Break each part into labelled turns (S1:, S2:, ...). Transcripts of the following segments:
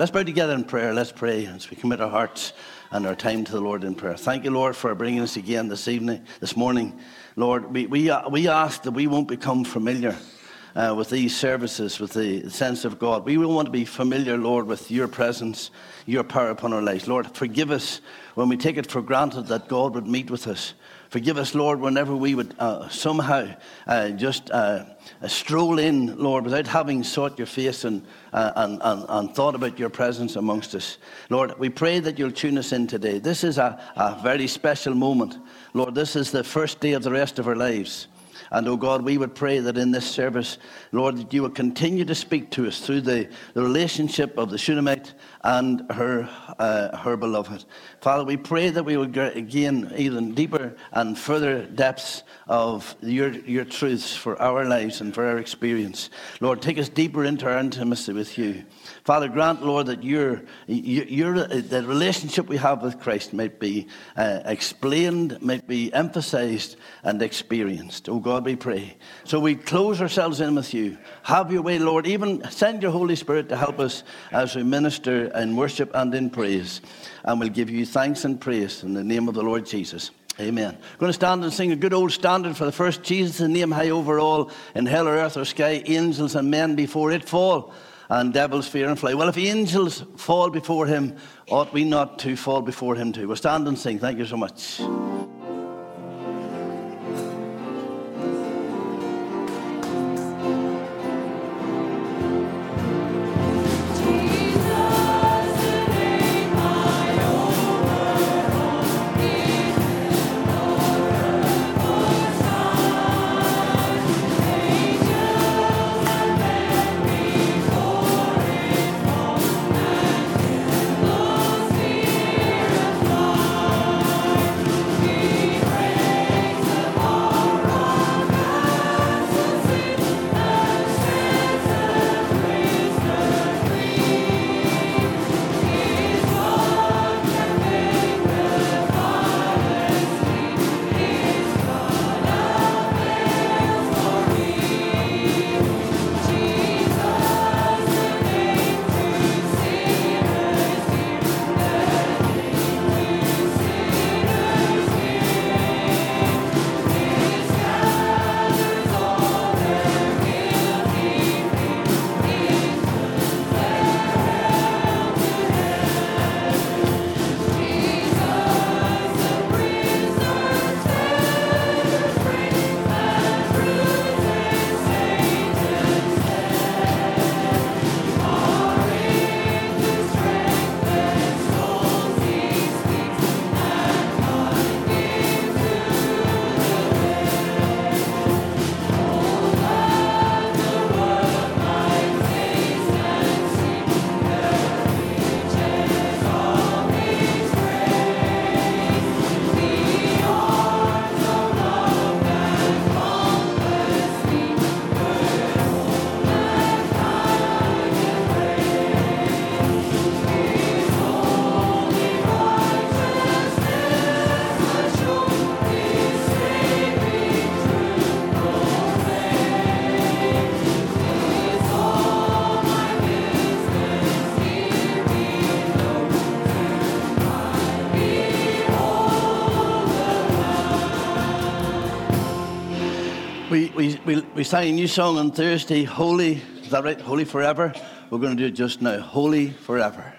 S1: Let's bow together in prayer. Let's pray as we commit our hearts and our time to the Lord in prayer. Thank you, Lord, for bringing us again this evening, this morning. Lord, we, we, uh, we ask that we won't become familiar uh, with these services, with the sense of God. We will want to be familiar, Lord, with your presence, your power upon our lives. Lord, forgive us when we take it for granted that God would meet with us. Forgive us, Lord, whenever we would uh, somehow uh, just uh, stroll in, Lord, without having sought your face and, uh, and, and, and, thought about your presence amongst us. Lord, we pray that you'll tune us in today. This is a, a very special moment. Lord, this is the first day of the rest of our lives. And oh God, we would pray that in this service, Lord, that you would continue to speak to us through the, the relationship of the Shunammite and her, uh, her beloved. Father, we pray that we would gain even deeper and further depths of your, your truths for our lives and for our experience. Lord, take us deeper into our intimacy with you. Father, grant, Lord, that your, your, the relationship we have with Christ might be uh, explained, might be emphasized and experienced. Oh God, we pray. So we close ourselves in with you. Have your way, Lord. Even send your Holy Spirit to help us as we minister in worship and in praise. And we'll give you thanks and praise in the name of the Lord Jesus. Amen. I'm going to stand and sing a good old standard for the first Jesus and name high over all in hell or earth or sky, angels and men before it fall and devils fear and fly. Well, if angels fall before him, ought we not to fall before him too? We'll stand and sing. Thank you so much. We sang a new song on Thursday, Holy, is that right? Holy Forever. We're going to do it just now, Holy Forever.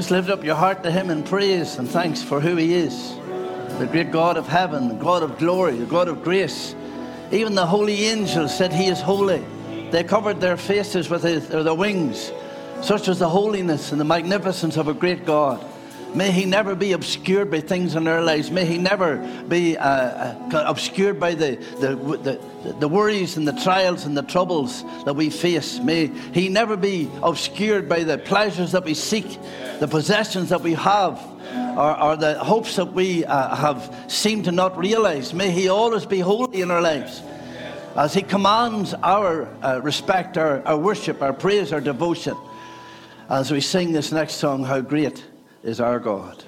S1: Just lift up your heart to Him in praise and thanks for who He is the great God of heaven, the God of glory, the God of grace. Even the holy angels said, He is holy. They covered their faces with his, their wings. Such was the holiness and the magnificence of a great God. May he never be obscured by things in our lives. May he never be uh, uh, obscured by the, the, the, the, worries and the trials and the troubles that we face. May he never be obscured by the pleasures that we seek, the possessions that we have, or, or the hopes that we uh, have seemed to not realize. May he always be holy in our lives. As he commands our uh, respect, our, our worship, our praise, our devotion, as we sing this next song, How Great is our God.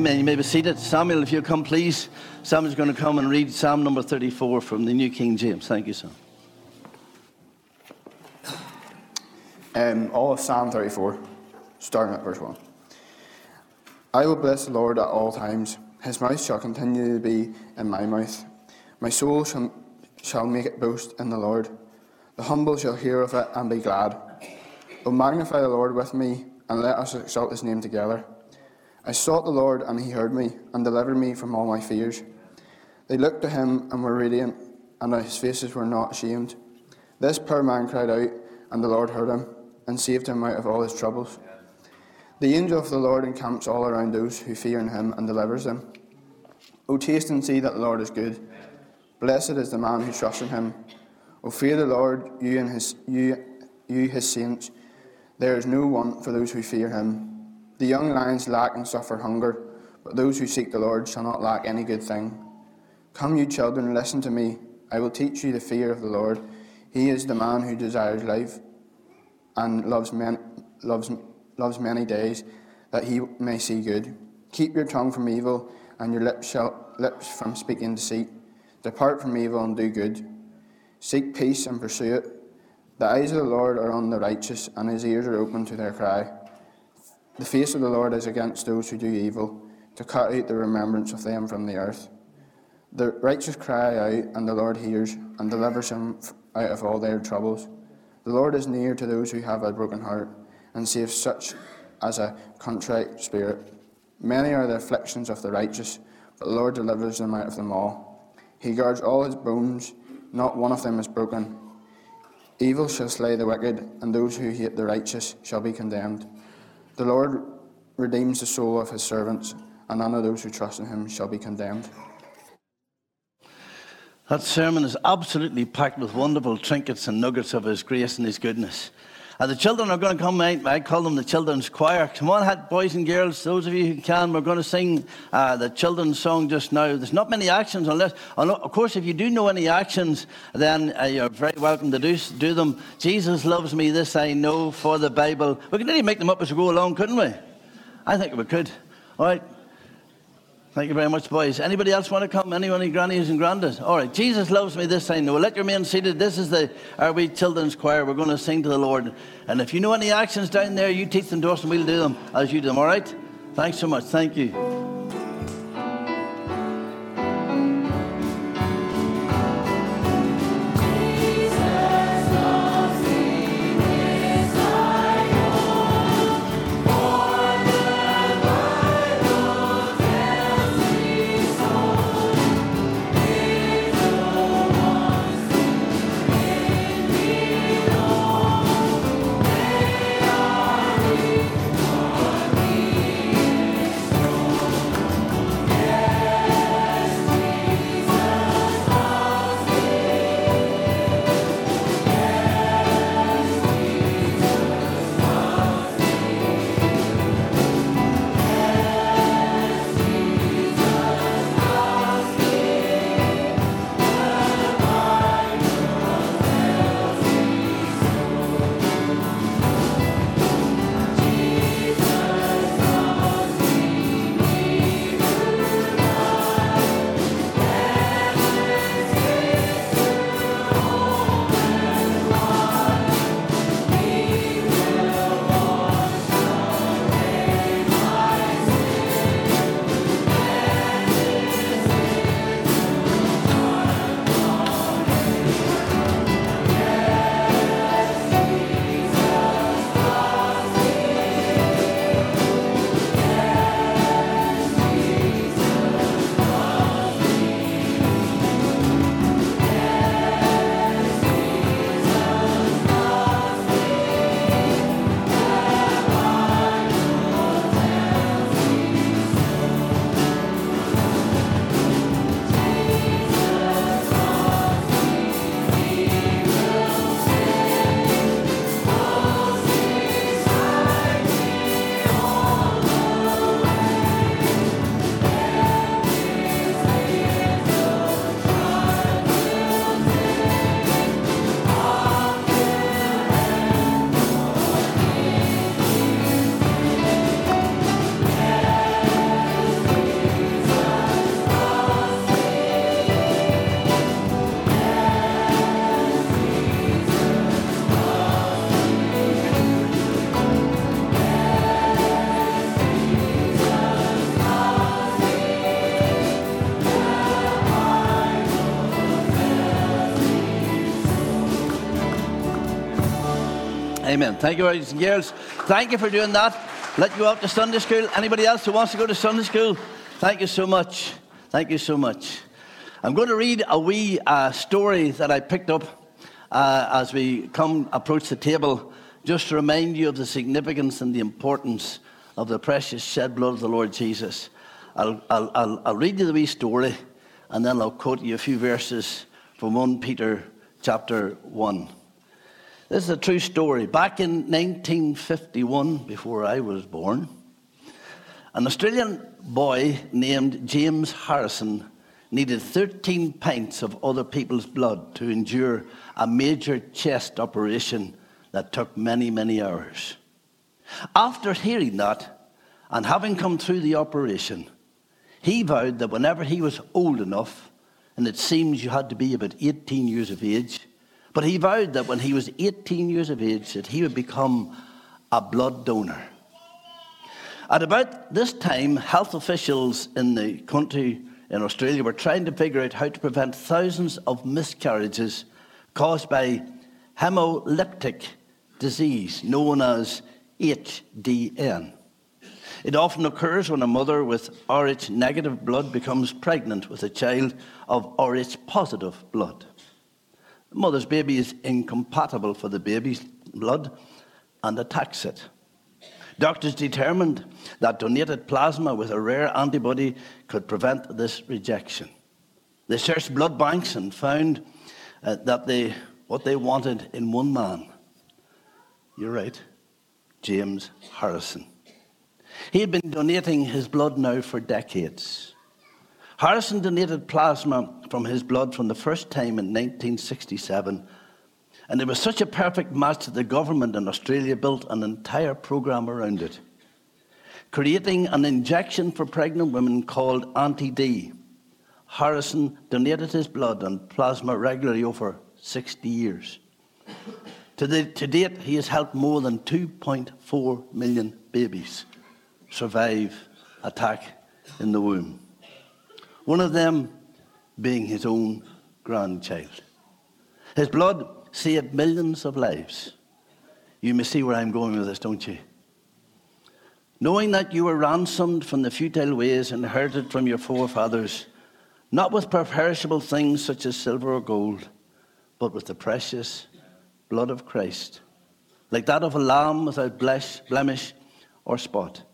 S1: Amen. You may be seated. Samuel, if you come, please. Samuel's going to come and read Psalm number 34 from the New King James. Thank you, Sam.
S2: Um, all of Psalm 34, starting at verse 1. I will bless the Lord at all times. His mouth shall continue to be in my mouth. My soul shall, shall make it boast in the Lord. The humble shall hear of it and be glad. O magnify the Lord with me, and let us exalt his name together. I sought the Lord, and he heard me, and delivered me from all my fears. They looked to him and were radiant, and his faces were not ashamed. This poor man cried out, and the Lord heard him, and saved him out of all his troubles. The angel of the Lord encamps all around those who fear in him and delivers them. O taste and see that the Lord is good. Blessed is the man who trusts in him. O fear the Lord, you and his you, you his saints. There is no want for those who fear him. The young lions lack and suffer hunger, but those who seek the Lord shall not lack any good thing. Come, you children, listen to me. I will teach you the fear of the Lord. He is the man who desires life and loves, men, loves, loves many days, that he may see good. Keep your tongue from evil, and your lips, shall, lips from speaking deceit. Depart from evil and do good. Seek peace and pursue it. The eyes of the Lord are on the righteous, and his ears are open to their cry. The face of the Lord is against those who do evil, to cut out the remembrance of them from the earth. The righteous cry out, and the Lord hears, and delivers them out of all their troubles. The Lord is near to those who have a broken heart, and saves such as a contrite spirit. Many are the afflictions of the righteous, but the Lord delivers them out of them all. He guards all his bones, not one of them is broken. Evil shall slay the wicked, and those who hate the righteous shall be condemned. The Lord redeems the soul of his servants, and none of those who trust in him shall be condemned.
S1: That sermon is absolutely packed with wonderful trinkets and nuggets of his grace and his goodness. And the children are going to come out. I call them the children's choir. Come on, boys and girls, those of you who can, we're going to sing uh, the children's song just now. There's not many actions, unless, of course, if you do know any actions, then uh, you're very welcome to do, do them. Jesus loves me, this I know for the Bible. We could really make them up as we go along, couldn't we? I think we could. All right. Thank you very much, boys. Anybody else want to come? Anyone, any grannies and grandads? All right. Jesus loves me, this I know. Let your men seated. This is the Our Wee Children's Choir. We're going to sing to the Lord. And if you know any actions down there, you teach them to us and we'll do them as you do them. All right? Thanks so much. Thank you. Amen. Thank you, boys and girls. Thank you for doing that. let you out to Sunday school. Anybody else who wants to go to Sunday school? Thank you so much. Thank you so much. I'm going to read a wee uh, story that I picked up uh, as we come approach the table, just to remind you of the significance and the importance of the precious shed blood of the Lord Jesus. I'll, I'll, I'll, I'll read you the wee story, and then I'll quote you a few verses from 1 Peter chapter 1. This is a true story. Back in 1951, before I was born, an Australian boy named James Harrison needed 13 pints of other people's blood to endure a major chest operation that took many, many hours. After hearing that and having come through the operation, he vowed that whenever he was old enough, and it seems you had to be about 18 years of age, but he vowed that when he was 18 years of age, that he would become a blood donor. At about this time, health officials in the country in Australia were trying to figure out how to prevent thousands of miscarriages caused by hemolytic disease, known as HDN. It often occurs when a mother with Rh negative blood becomes pregnant with a child of Rh positive blood. The mother's baby is incompatible for the baby's blood and attacks it. Doctors determined that donated plasma with a rare antibody could prevent this rejection. They searched blood banks and found uh, that they, what they wanted in one man. You're right, James Harrison. He had been donating his blood now for decades. Harrison donated plasma from his blood from the first time in 1967. And it was such a perfect match that the government in Australia built an entire program around it, creating an injection for pregnant women called Anti D. Harrison donated his blood and plasma regularly over 60 years. To, the, to date, he has helped more than 2.4 million babies survive attack in the womb. One of them being his own grandchild. His blood saved millions of lives. You may see where I'm going with this, don't you? Knowing that you were ransomed from the futile ways and inherited from your forefathers, not with perishable things such as silver or gold, but with the precious blood of Christ, like that of a lamb without blemish or spot.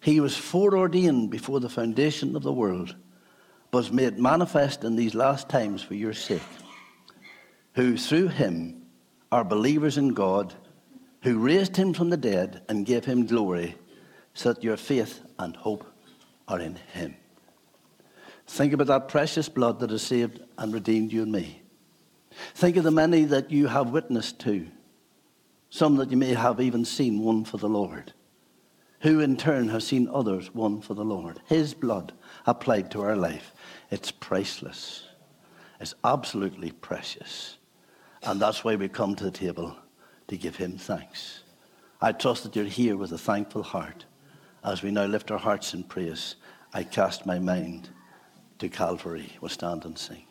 S1: He was foreordained before the foundation of the world was made manifest in these last times for your sake, who through him are believers in God, who raised him from the dead and gave him glory, so that your faith and hope are in him. Think about that precious blood that has saved and redeemed you and me. Think of the many that you have witnessed to, some that you may have even seen won for the Lord, who in turn have seen others won for the Lord. His blood applied to our life. It's priceless. It's absolutely precious. And that's why we come to the table to give him thanks. I trust that you're here with a thankful heart. As we now lift our hearts in praise, I cast my mind to Calvary. We'll stand and sing.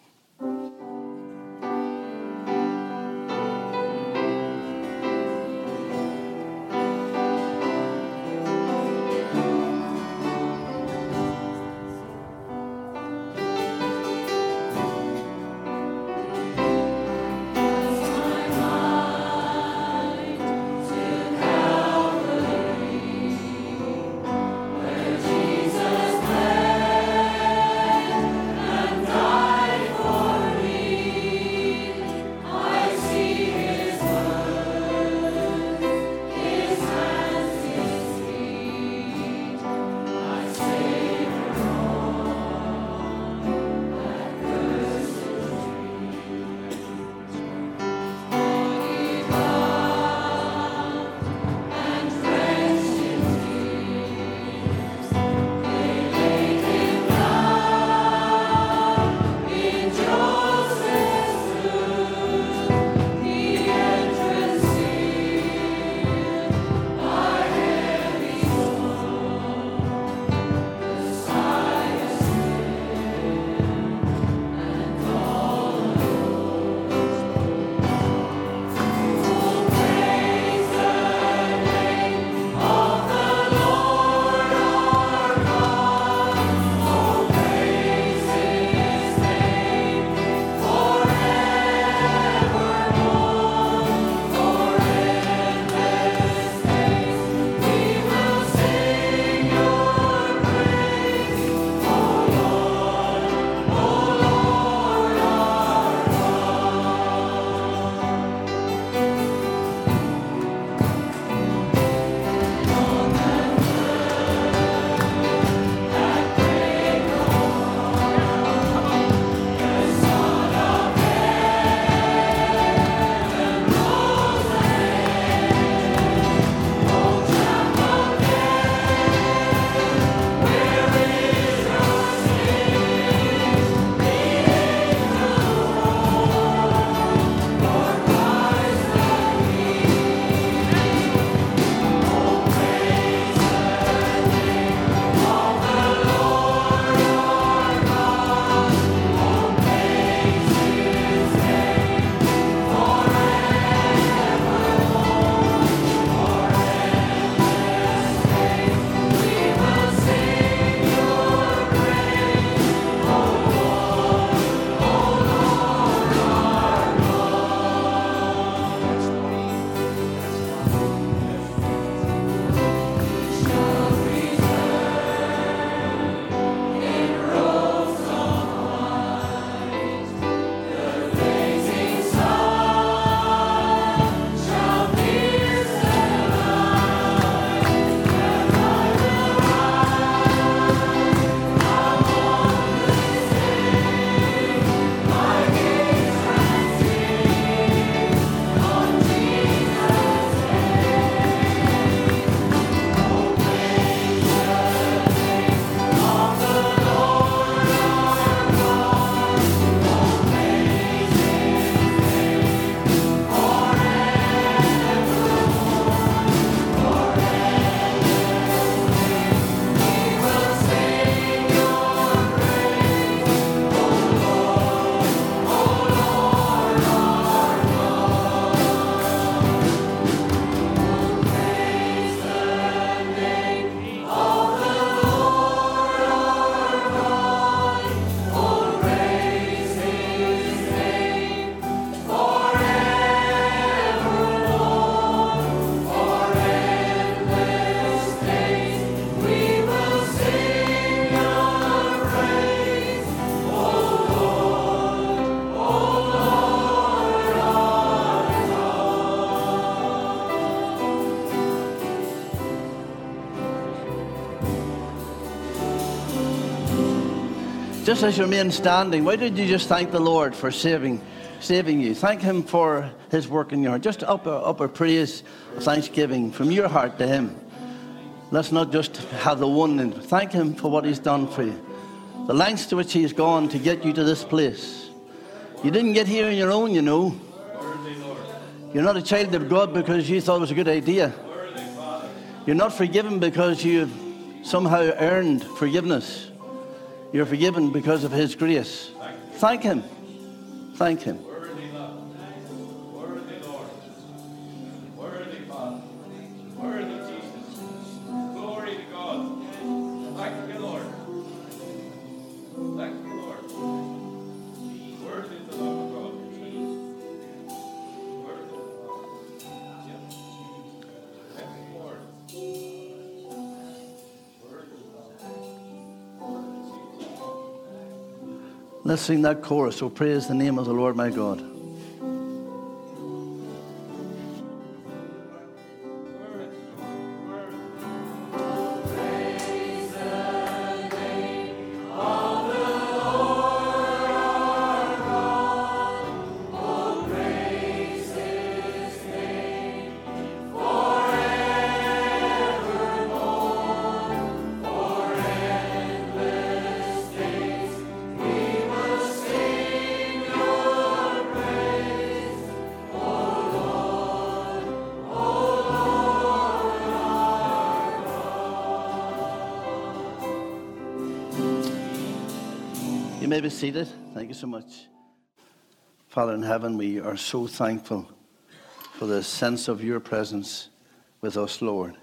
S1: Just as you remain standing, why did you just thank the Lord for saving, saving you? Thank Him for His work in your heart. Just up up a praise, thanksgiving from your heart to Him. Let's not just have the one and thank Him for what He's done for you. The lengths to which He's gone to get you to this place. You didn't get here on your own, you know. You're not a child of God because you thought it was a good idea. You're not forgiven because you've somehow earned forgiveness. You're forgiven because of His grace. Thank Him. Thank Him. Let's sing that chorus. So praise the name of the Lord my God. May be seated. Thank you so much. Father in heaven, we are so thankful for the sense of your presence with us, Lord.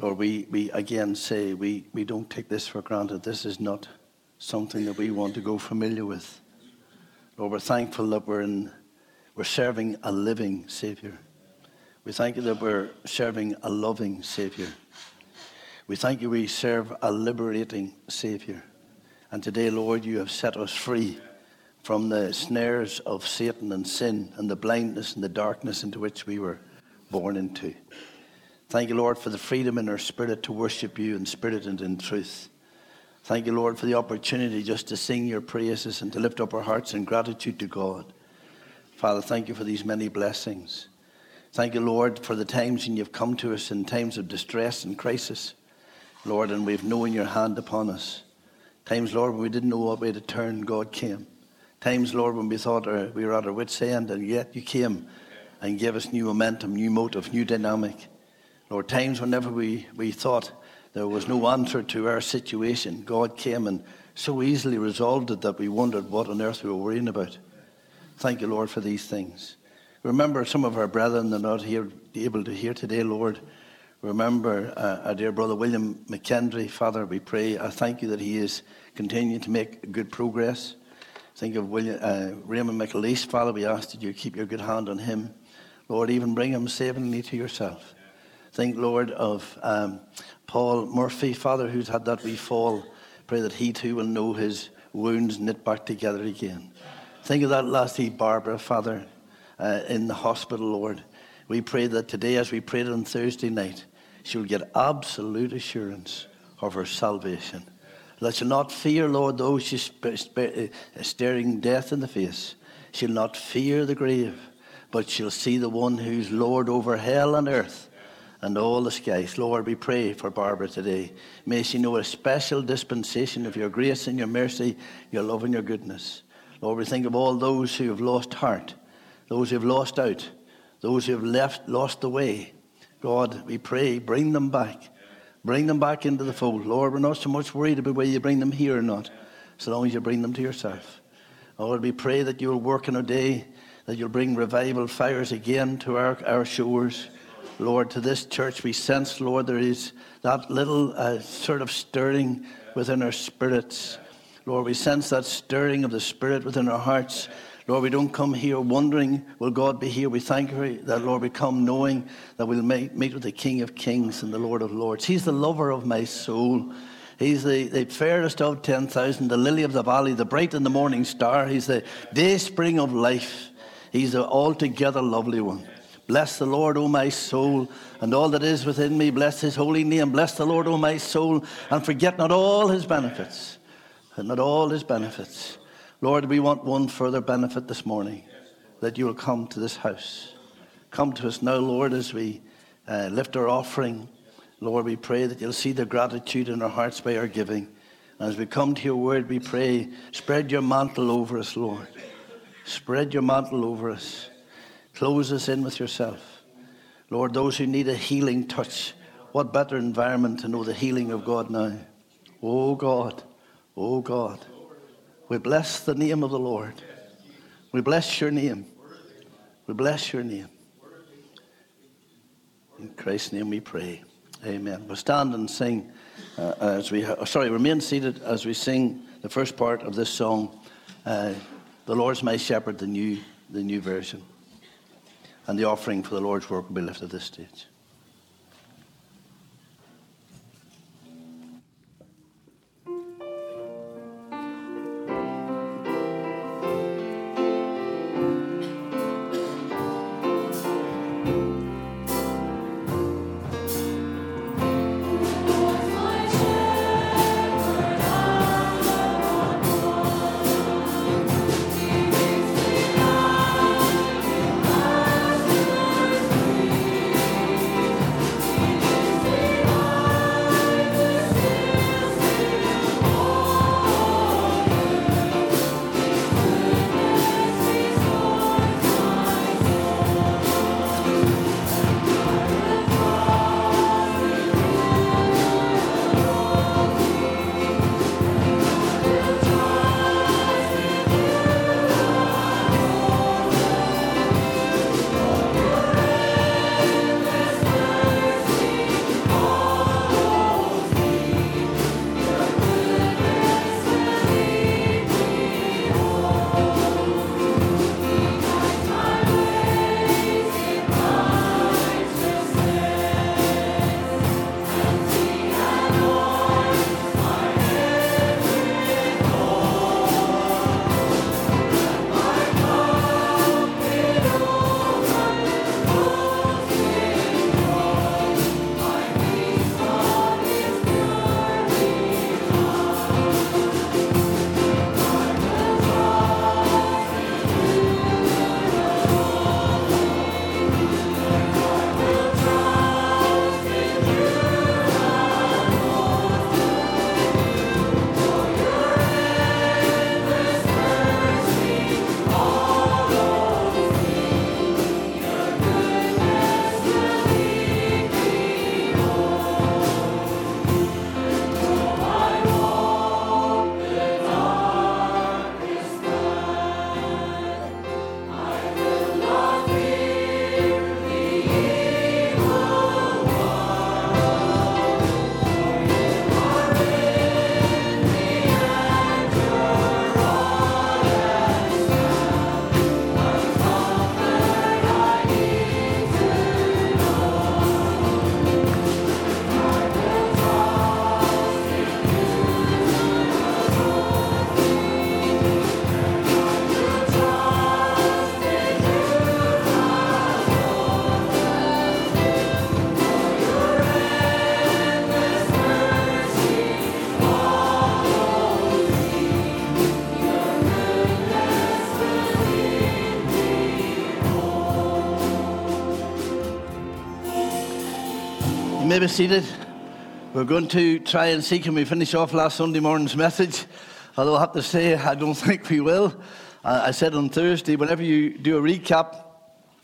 S1: Lord, we, we again say we, we don't take this for granted. This is not something that we want to go familiar with. Lord, we're thankful that we're, in, we're serving a living Savior. We thank you that we're serving a loving Savior. We thank you we serve a liberating Savior. And today, Lord, you have set us free from the snares of Satan and sin and the blindness and the darkness into which we were born into. Thank you, Lord, for the freedom in our spirit to worship you in spirit and in truth. Thank you, Lord, for the opportunity just to sing your praises and to lift up our hearts in gratitude to God. Father, thank you for these many blessings. Thank you, Lord, for the times when you've come to us in times of distress and crisis, Lord, and we've known your hand upon us. Times, Lord, when we didn't know what way to turn, God came. Times, Lord, when we thought we were at our wits' end, and yet you came and gave us new momentum, new motive, new dynamic. Lord, times whenever we, we thought there was no answer to our situation, God came and so easily resolved it that we wondered what on earth we were worrying about. Thank you, Lord, for these things. Remember some of our brethren that are not here, able to hear today, Lord. Remember uh, our dear brother William McKendry. Father, we pray. I thank you that he is continuing to make good progress. Think of William, uh, Raymond McAleese. Father, we ask that you keep your good hand on him. Lord, even bring him savingly to yourself. Think, Lord, of um, Paul Murphy, Father, who's had that wee fall. Pray that he too will know his wounds knit back together again. Think of that lassie Barbara, Father, uh, in the hospital, Lord. We pray that today, as we prayed on Thursday night, she'll get absolute assurance of her salvation. Let she not fear, Lord, though she's uh, staring death in the face. She'll not fear the grave, but she'll see the one who's Lord over hell and earth and all the skies. Lord, we pray for Barbara today. May she know a special dispensation of your grace and your mercy, your love and your goodness. Lord, we think of all those who have lost heart, those who have lost out, those who have left, lost the way. God, we pray, bring them back. Bring them back into the fold. Lord, we're not so much worried about whether you bring them here or not, so long as you bring them to yourself. Lord, we pray that you'll work in a day, that you'll bring revival fires again to our, our shores. Lord, to this church, we sense, Lord, there is that little uh, sort of stirring within our spirits. Lord, we sense that stirring of the Spirit within our hearts Lord, we don't come here wondering, will God be here? We thank you that, Lord, we come knowing that we'll meet, with the King of Kings and the Lord of Lords. He's the lover of my soul. He's the, the fairest of 10,000, the lily of the valley, the bright and the morning star. He's the day spring of life. He's the altogether lovely one. Bless the Lord, O my soul, and all that is within me. Bless his holy name. Bless the Lord, O my soul, and forget not all his benefits and not all his benefits. Lord, we want one further benefit this morning that you will come to this house. Come to us now, Lord, as we uh, lift our offering. Lord, we pray that you'll see the gratitude in our hearts by our giving. And as we come to your word, we pray, spread your mantle over us, Lord. Spread your mantle over us. Close us in with yourself. Lord, those who need a healing touch, what better environment to know the healing of God now? Oh God, oh God. We bless the name of the Lord. We bless your name. We bless your name. In Christ's name we pray. Amen. We'll stand and sing uh, as we, ha- sorry, remain seated as we sing the first part of this song, uh, The Lord's My Shepherd, the new, the new version. And the offering for the Lord's work will be lifted at this stage. Be seated. We're going to try and see can we finish off last Sunday morning's message. Although I have to say, I don't think we will. I said on Thursday, whenever you do a recap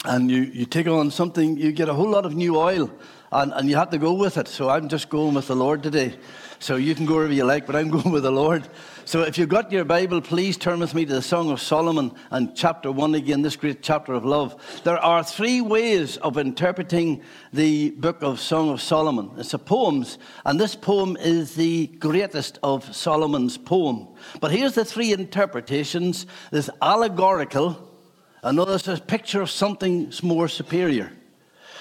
S1: and you, you take on something, you get a whole lot of new oil and, and you have to go with it. So I'm just going with the Lord today. So you can go wherever you like, but I'm going with the Lord. So if you've got your Bible, please turn with me to the Song of Solomon and chapter 1 again, this great chapter of love. There are three ways of interpreting the book of Song of Solomon. It's a poems, and this poem is the greatest of Solomon's poem. But here's the three interpretations. There's allegorical, another's a picture of something more superior.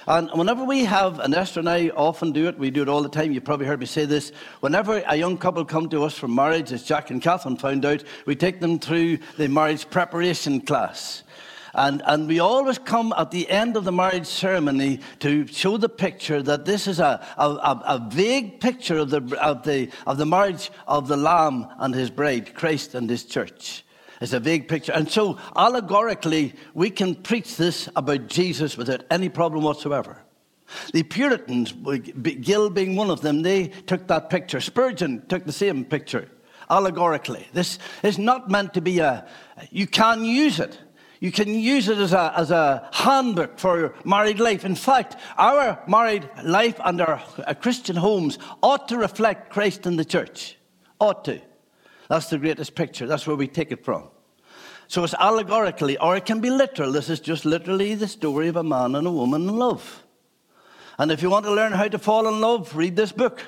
S1: And whenever we have, and Esther and I often do it, we do it all the time, you probably heard me say this, whenever a young couple come to us for marriage, as Jack and Catherine found out, we take them through the marriage preparation class. And, and we always come at the end of the marriage ceremony to show the picture that this is a, a, a vague picture of the, of, the, of the marriage of the Lamb and his bride, Christ and his church. It's a vague picture. And so, allegorically, we can preach this about Jesus without any problem whatsoever. The Puritans, Gill being one of them, they took that picture. Spurgeon took the same picture, allegorically. This is not meant to be a, you can use it. You can use it as a, as a handbook for married life. In fact, our married life and our uh, Christian homes ought to reflect Christ in the church. Ought to. That's the greatest picture. That's where we take it from. So it's allegorically, or it can be literal. This is just literally the story of a man and a woman in love. And if you want to learn how to fall in love, read this book.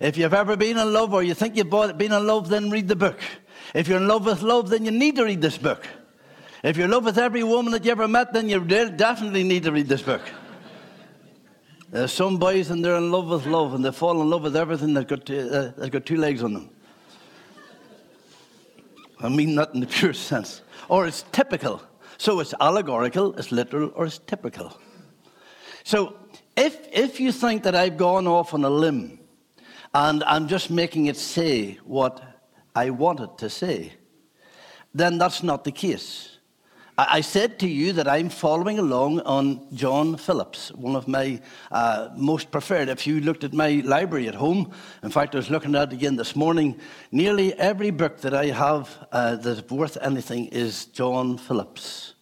S1: If you've ever been in love or you think you've been in love, then read the book. If you're in love with love, then you need to read this book. If you're in love with every woman that you ever met, then you definitely need to read this book. There's some boys and they're in love with love and they fall in love with everything that's got two, uh, that's got two legs on them. I mean not in the pure sense. Or it's typical. So it's allegorical, it's literal, or it's typical. So if, if you think that I've gone off on a limb and I'm just making it say what I wanted to say, then that's not the case. I said to you that I'm following along on John Phillips, one of my uh, most preferred. If you looked at my library at home, in fact, I was looking at it again this morning, nearly every book that I have uh, that's worth anything is John Phillips.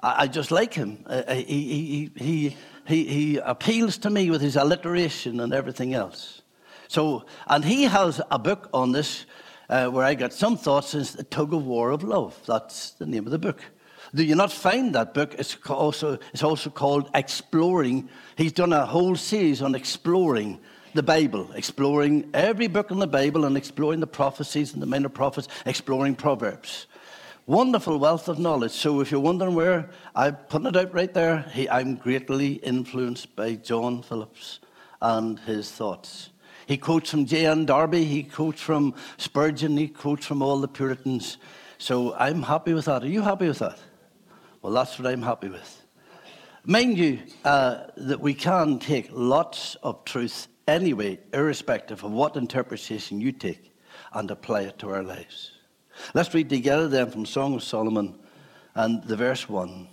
S1: I, I just like him. Uh, he, he, he, he, he appeals to me with his alliteration and everything else. So, and he has a book on this uh, where I got some thoughts. Is the tug of war of love. That's the name of the book. Do you not find that book? It's also, it's also called Exploring. He's done a whole series on exploring the Bible, exploring every book in the Bible and exploring the prophecies and the minor prophets, exploring Proverbs. Wonderful wealth of knowledge. So if you're wondering where, I'm putting it out right there. He, I'm greatly influenced by John Phillips and his thoughts. He quotes from J.N. Darby, he quotes from Spurgeon, he quotes from all the Puritans. So I'm happy with that. Are you happy with that? Well, that's what I'm happy with. Mind you, uh, that we can take lots of truth anyway, irrespective of what interpretation you take, and apply it to our lives. Let's read together then from Song of Solomon and the verse 1.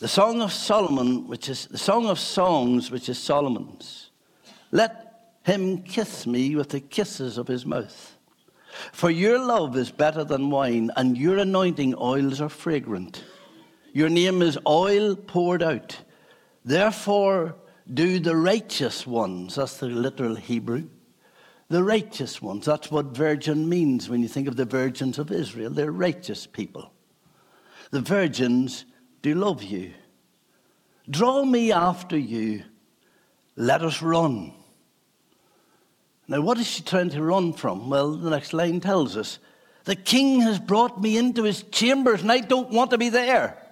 S1: The Song of Solomon, which is the Song of Songs, which is Solomon's. Let him kiss me with the kisses of his mouth. For your love is better than wine, and your anointing oils are fragrant. Your name is oil poured out. Therefore, do the righteous ones, that's the literal Hebrew, the righteous ones. That's what virgin means when you think of the virgins of Israel. They're righteous people. The virgins do love you. Draw me after you. Let us run. Now, what is she trying to run from? Well, the next line tells us the king has brought me into his chambers and I don't want to be there.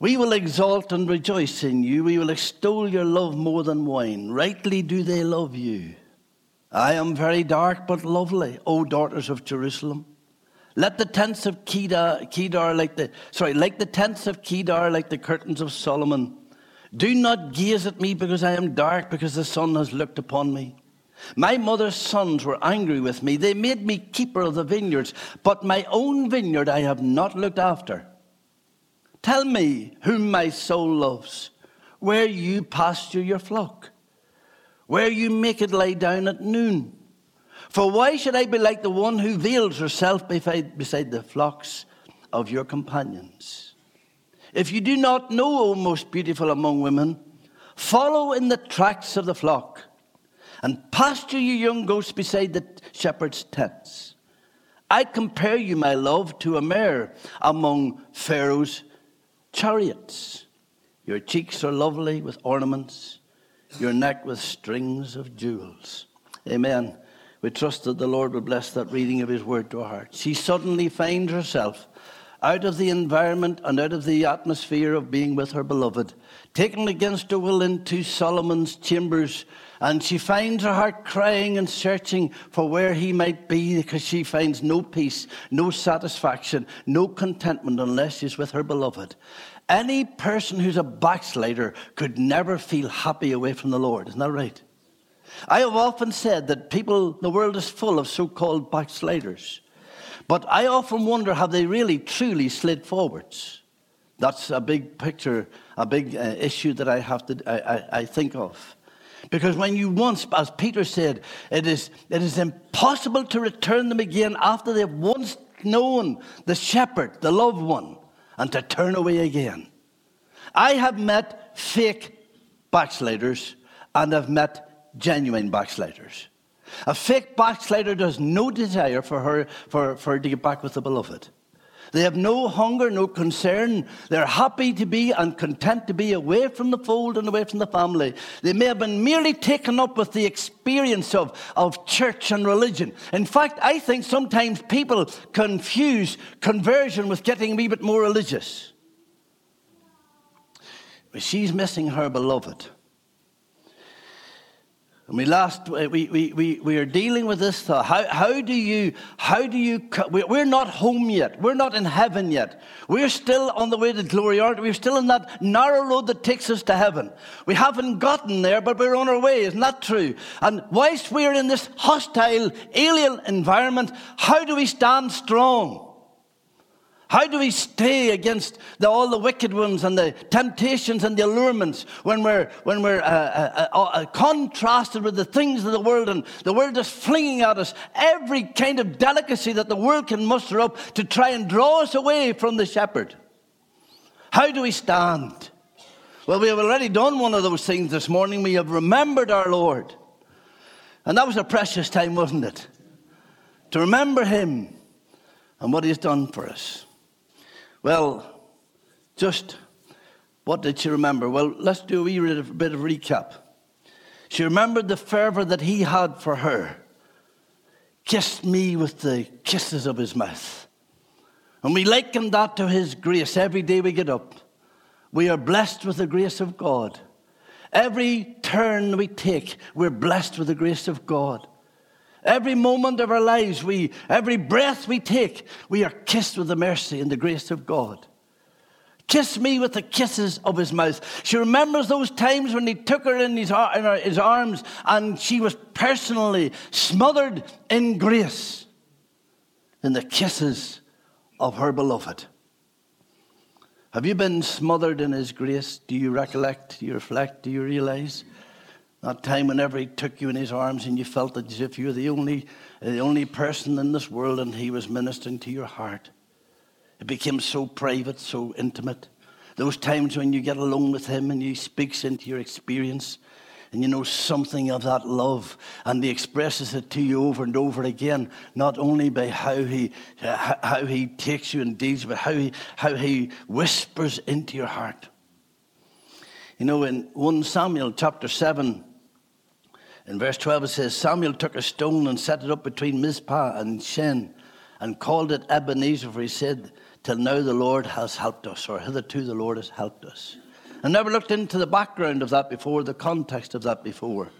S1: We will exalt and rejoice in you. We will extol your love more than wine. Rightly do they love you. I am very dark but lovely, O daughters of Jerusalem. Let the tents of Kedar, Kedar like the sorry, like the tents of Kedar, like the curtains of Solomon. Do not gaze at me because I am dark, because the sun has looked upon me. My mother's sons were angry with me. They made me keeper of the vineyards, but my own vineyard I have not looked after. Tell me whom my soul loves, where you pasture your flock, where you make it lie down at noon. For why should I be like the one who veils herself beside the flocks of your companions? If you do not know, O most beautiful among women, follow in the tracks of the flock and pasture your young goats beside the shepherd's tents. I compare you, my love, to a mare among Pharaoh's chariots. Your cheeks are lovely with ornaments, your neck with strings of jewels. Amen. We trust that the Lord will bless that reading of His word to our hearts. She suddenly finds herself out of the environment and out of the atmosphere of being with her beloved, taken against her will into Solomon's chambers, and she finds her heart crying and searching for where he might be because she finds no peace, no satisfaction, no contentment unless she's with her beloved. Any person who's a backslider could never feel happy away from the Lord. Isn't that right? I have often said that people, the world is full of so called backsliders. But I often wonder have they really truly slid forwards? That's a big picture, a big uh, issue that I have to I, I, I think of. Because when you once, as Peter said, it is, it is impossible to return them again after they've once known the shepherd, the loved one, and to turn away again. I have met fake backsliders and I've met genuine backsliders. A fake backslider does no desire for her, for, for her to get back with the beloved. They have no hunger, no concern. They're happy to be and content to be away from the fold and away from the family. They may have been merely taken up with the experience of, of church and religion. In fact, I think sometimes people confuse conversion with getting a wee bit more religious. But She's missing her beloved. We last we, we, we, we are dealing with this thought. How, how do you how do you we're not home yet. We're not in heaven yet. We're still on the way to glory, aren't we? We're still in that narrow road that takes us to heaven. We haven't gotten there, but we're on our way. Isn't that true? And whilst we're in this hostile, alien environment, how do we stand strong? How do we stay against the, all the wicked ones and the temptations and the allurements when we're, when we're uh, uh, uh, uh, contrasted with the things of the world and the world is flinging at us every kind of delicacy that the world can muster up to try and draw us away from the shepherd? How do we stand? Well, we have already done one of those things this morning. We have remembered our Lord. And that was a precious time, wasn't it? To remember Him and what He's done for us. Well, just what did she remember? Well, let's do a wee bit of recap. She remembered the fervour that he had for her, kissed me with the kisses of his mouth. And we liken that to his grace every day we get up. We are blessed with the grace of God. Every turn we take, we're blessed with the grace of God. Every moment of our lives, we, every breath we take, we are kissed with the mercy and the grace of God. Kiss me with the kisses of his mouth. She remembers those times when he took her in his, in his arms and she was personally smothered in grace in the kisses of her beloved. Have you been smothered in his grace? Do you recollect? Do you reflect? Do you realize? That time whenever he took you in his arms and you felt as if you were the only, the only person in this world and he was ministering to your heart. It became so private, so intimate. Those times when you get alone with him and he speaks into your experience and you know something of that love and he expresses it to you over and over again, not only by how he, how he takes you and deals, but how he, how he whispers into your heart. You know, in 1 Samuel chapter 7, in verse 12, it says, Samuel took a stone and set it up between Mizpah and Shen and called it Ebenezer, for he said, Till now the Lord has helped us, or hitherto the Lord has helped us. I never looked into the background of that before, the context of that before.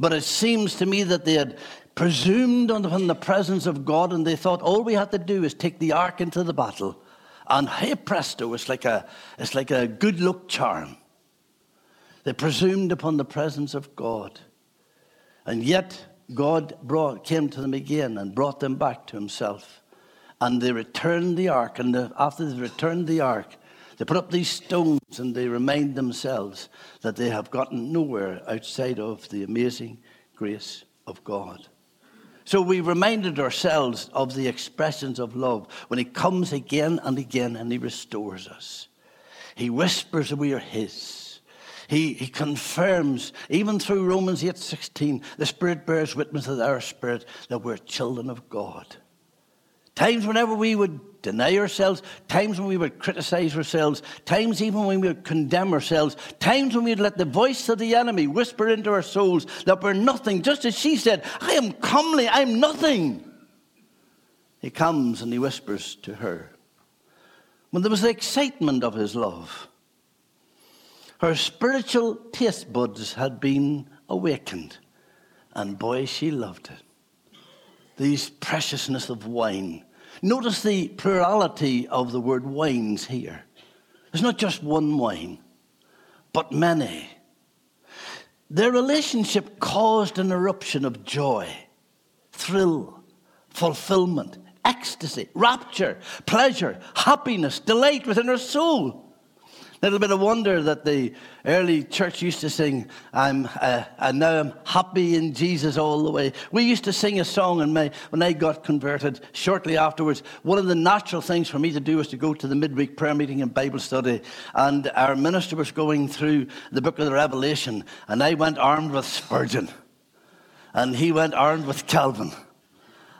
S1: But it seems to me that they had presumed on the presence of God and they thought all we had to do is take the ark into the battle. And hey presto, it's like a, it's like a good luck charm. They presumed upon the presence of God. And yet, God brought, came to them again and brought them back to himself. And they returned the ark. And the, after they returned the ark, they put up these stones and they remind themselves that they have gotten nowhere outside of the amazing grace of God. So we reminded ourselves of the expressions of love when He comes again and again and He restores us. He whispers we are His. He, he confirms, even through Romans 8 16, the Spirit bears witness with our spirit that we're children of God. Times whenever we would deny ourselves, times when we would criticize ourselves, times even when we would condemn ourselves, times when we'd let the voice of the enemy whisper into our souls that we're nothing, just as she said, I am comely, I'm nothing. He comes and he whispers to her, when there was the excitement of his love. Her spiritual taste buds had been awakened, and boy, she loved it. These preciousness of wine. Notice the plurality of the word wines here. There's not just one wine, but many. Their relationship caused an eruption of joy, thrill, fulfillment, ecstasy, rapture, pleasure, happiness, delight within her soul. A little bit of wonder that the early church used to sing, I'm, uh, and now I'm happy in Jesus all the way. We used to sing a song and my, when I got converted shortly afterwards. One of the natural things for me to do was to go to the midweek prayer meeting and Bible study. And our minister was going through the book of the Revelation, and I went armed with Spurgeon, and he went armed with Calvin.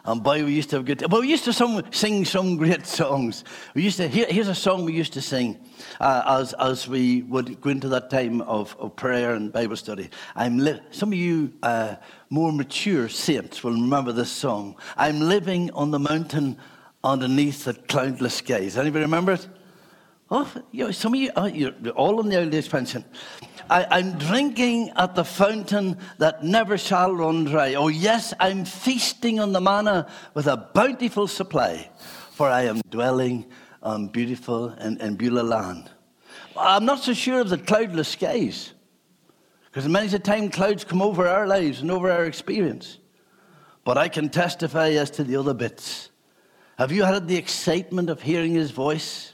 S1: And boy, we used to have good. Well, we used to some, sing some great songs. We used to. Here, here's a song we used to sing uh, as as we would go into that time of, of prayer and Bible study. I'm li- some of you uh, more mature saints will remember this song. I'm living on the mountain underneath the cloudless skies. Anybody remember it? Oh, you know, some of you, uh, oh, you're all on the old age pension. I, am drinking at the fountain that never shall run dry. Oh, yes, I'm feasting on the manna with a bountiful supply, for I am dwelling on beautiful and, and Beulah land. I'm not so sure of the cloudless skies, because many a time clouds come over our lives and over our experience. But I can testify as to the other bits. Have you had the excitement of hearing his voice?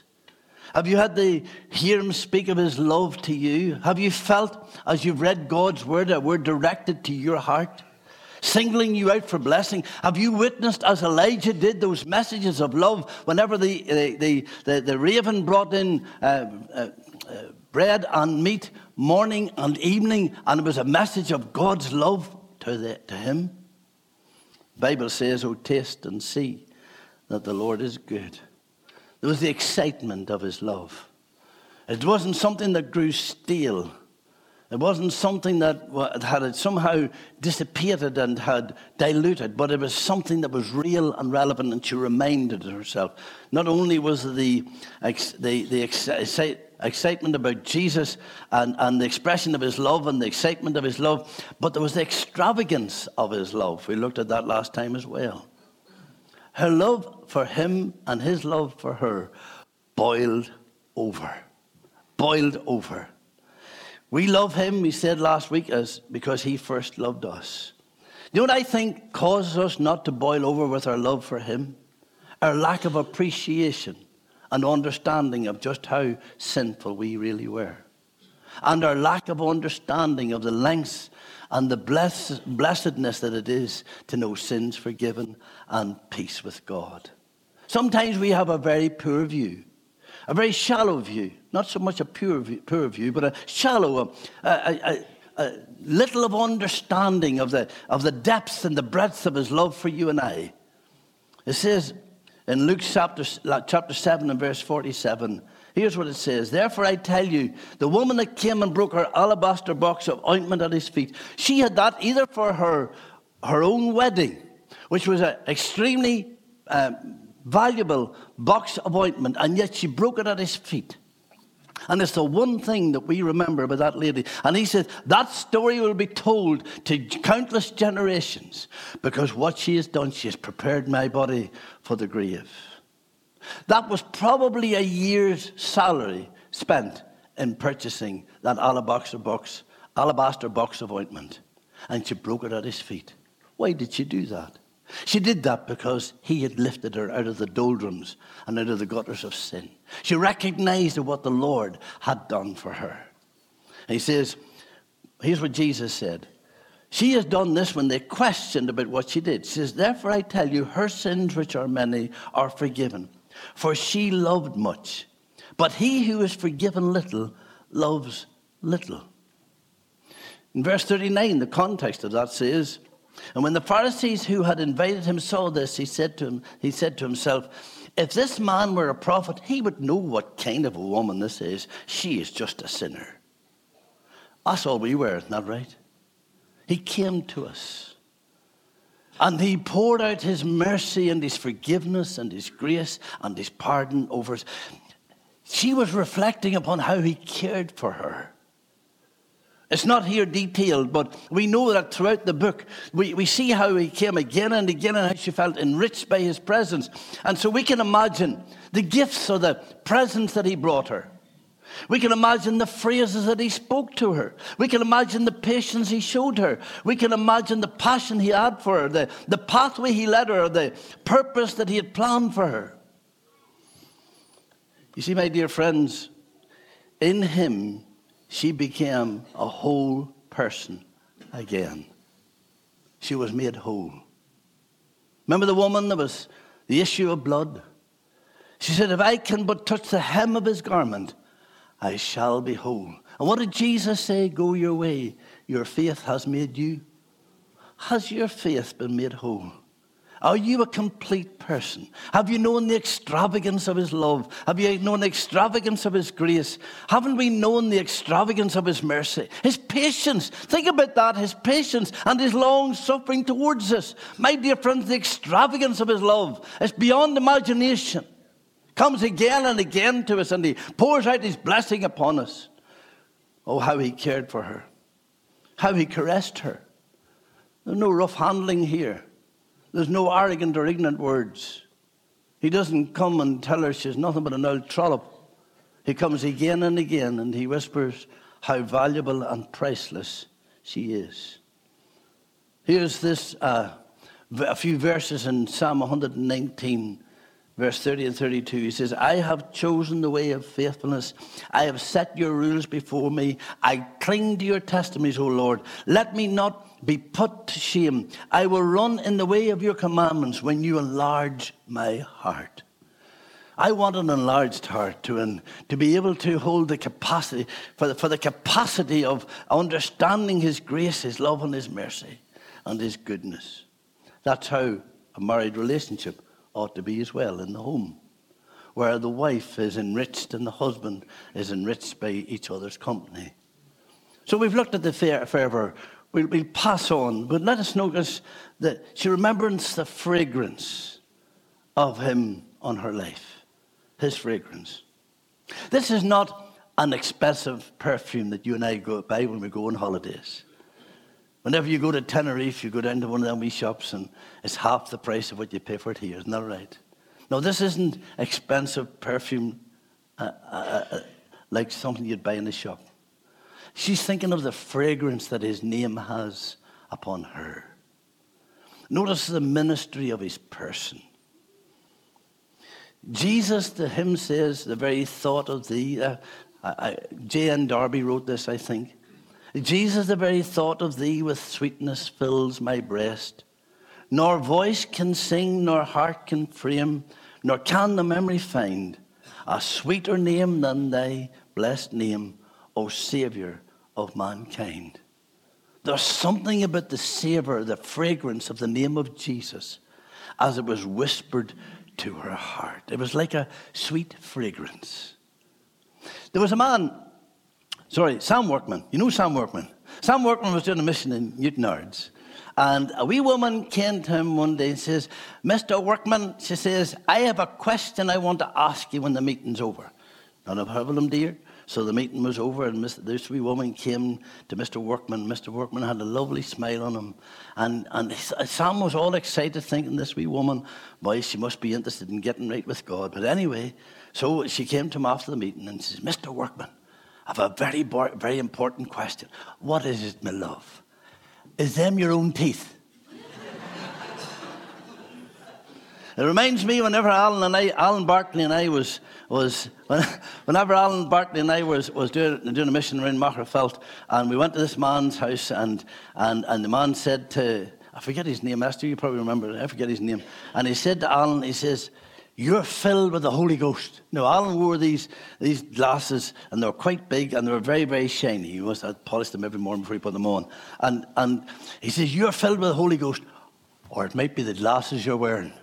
S1: Have you had to hear him speak of his love to you? Have you felt, as you've read God's word, a word directed to your heart, singling you out for blessing? Have you witnessed, as Elijah did, those messages of love whenever the, the, the, the raven brought in uh, uh, uh, bread and meat morning and evening, and it was a message of God's love to, the, to him? The Bible says, Oh, taste and see that the Lord is good. There was the excitement of his love. It wasn't something that grew stale. It wasn't something that had somehow dissipated and had diluted, but it was something that was real and relevant, and she reminded herself. Not only was the, the, the excitement about Jesus and, and the expression of his love and the excitement of his love, but there was the extravagance of his love. We looked at that last time as well. Her love for him and his love for her boiled over. Boiled over. We love him, we said last week, as because he first loved us. You know what I think causes us not to boil over with our love for him? Our lack of appreciation and understanding of just how sinful we really were. And our lack of understanding of the lengths and the bless, blessedness that it is to know sins forgiven and peace with God. Sometimes we have a very poor view, a very shallow view, not so much a pure view, poor view, but a shallow, a, a, a, little of understanding of the, of the depth and the breadth of his love for you and I. It says in Luke chapter, chapter 7 and verse 47 Here's what it says Therefore, I tell you, the woman that came and broke her alabaster box of ointment at his feet, she had that either for her, her own wedding, which was an extremely uh, valuable box of ointment, and yet she broke it at his feet. And it's the one thing that we remember about that lady. And he said, That story will be told to countless generations because what she has done, she has prepared my body for the grave. That was probably a year's salary spent in purchasing that alabaster box, alabaster box of ointment. And she broke it at his feet. Why did she do that? She did that because he had lifted her out of the doldrums and out of the gutters of sin. She recognized what the Lord had done for her. And he says, here's what Jesus said. She has done this when they questioned about what she did. She says, Therefore I tell you, her sins, which are many, are forgiven for she loved much. But he who is forgiven little loves little. In verse 39, the context of that says, And when the Pharisees who had invited him saw this, he said to, him, he said to himself, If this man were a prophet, he would know what kind of a woman this is. She is just a sinner. That's all we were, isn't that right? He came to us. And he poured out his mercy and his forgiveness and his grace and his pardon over us. she was reflecting upon how he cared for her. It's not here detailed, but we know that throughout the book, we, we see how he came again and again and how she felt enriched by his presence. And so we can imagine the gifts or the presents that he brought her. We can imagine the phrases that he spoke to her. We can imagine the patience he showed her. We can imagine the passion he had for her, the, the pathway he led her, the purpose that he had planned for her. You see, my dear friends, in him, she became a whole person again. She was made whole. Remember the woman that was the issue of blood? She said, If I can but touch the hem of his garment, I shall be whole. And what did Jesus say? Go your way. Your faith has made you. Has your faith been made whole? Are you a complete person? Have you known the extravagance of His love? Have you known the extravagance of His grace? Haven't we known the extravagance of His mercy? His patience. Think about that His patience and His long suffering towards us. My dear friends, the extravagance of His love is beyond imagination. Comes again and again to us and He pours out His blessing upon us. Oh, how He cared for her, how He caressed her. There's no rough handling here. There's no arrogant or ignorant words. He doesn't come and tell her she's nothing but an old trollop. He comes again and again and he whispers how valuable and priceless she is. Here's this uh, a few verses in Psalm 119, verse 30 and 32. He says, I have chosen the way of faithfulness. I have set your rules before me. I cling to your testimonies, O Lord. Let me not be put to shame. I will run in the way of your commandments when you enlarge my heart. I want an enlarged heart to, to be able to hold the capacity, for the, for the capacity of understanding His grace, His love, and His mercy, and His goodness. That's how a married relationship ought to be as well in the home, where the wife is enriched and the husband is enriched by each other's company. So we've looked at the fervor We'll, we'll pass on, but let us notice that she remembers the fragrance of him on her life, his fragrance. This is not an expensive perfume that you and I go buy when we go on holidays. Whenever you go to Tenerife, you go down to one of them wee shops and it's half the price of what you pay for it here. Isn't that right? No, this isn't expensive perfume uh, uh, uh, like something you'd buy in a shop. She's thinking of the fragrance that his name has upon her. Notice the ministry of his person. Jesus to him says, The very thought of thee. Uh, J.N. Darby wrote this, I think. Jesus, the very thought of thee with sweetness fills my breast. Nor voice can sing, nor heart can frame, nor can the memory find a sweeter name than thy blessed name, O Saviour of mankind. There's something about the savor, the fragrance of the name of Jesus as it was whispered to her heart. It was like a sweet fragrance. There was a man, sorry, Sam Workman. You know Sam Workman? Sam Workman was doing a mission in Newtownards. And a wee woman came to him one day and says, Mr. Workman, she says, I have a question I want to ask you when the meeting's over. Not of problem, dear. So the meeting was over, and this wee woman came to Mr. Workman. Mr. Workman had a lovely smile on him. And, and Sam was all excited, thinking this wee woman, boy, she must be interested in getting right with God. But anyway, so she came to him after the meeting and says, Mr. Workman, I have a very, very important question. What is it, my love? Is them your own teeth? It reminds me whenever Alan and I, Alan Barkley and I was was whenever Alan Bartley and I was, was doing, doing a mission around Magherafelt, and we went to this man's house, and, and, and the man said to, I forget his name, Esther, you probably remember, I forget his name, and he said to Alan, he says, you're filled with the Holy Ghost. Now, Alan wore these, these glasses, and they were quite big, and they were very, very shiny. He must have polished them every morning before he put them on. And, and he says, You're filled with the Holy Ghost, or it might be the glasses you're wearing.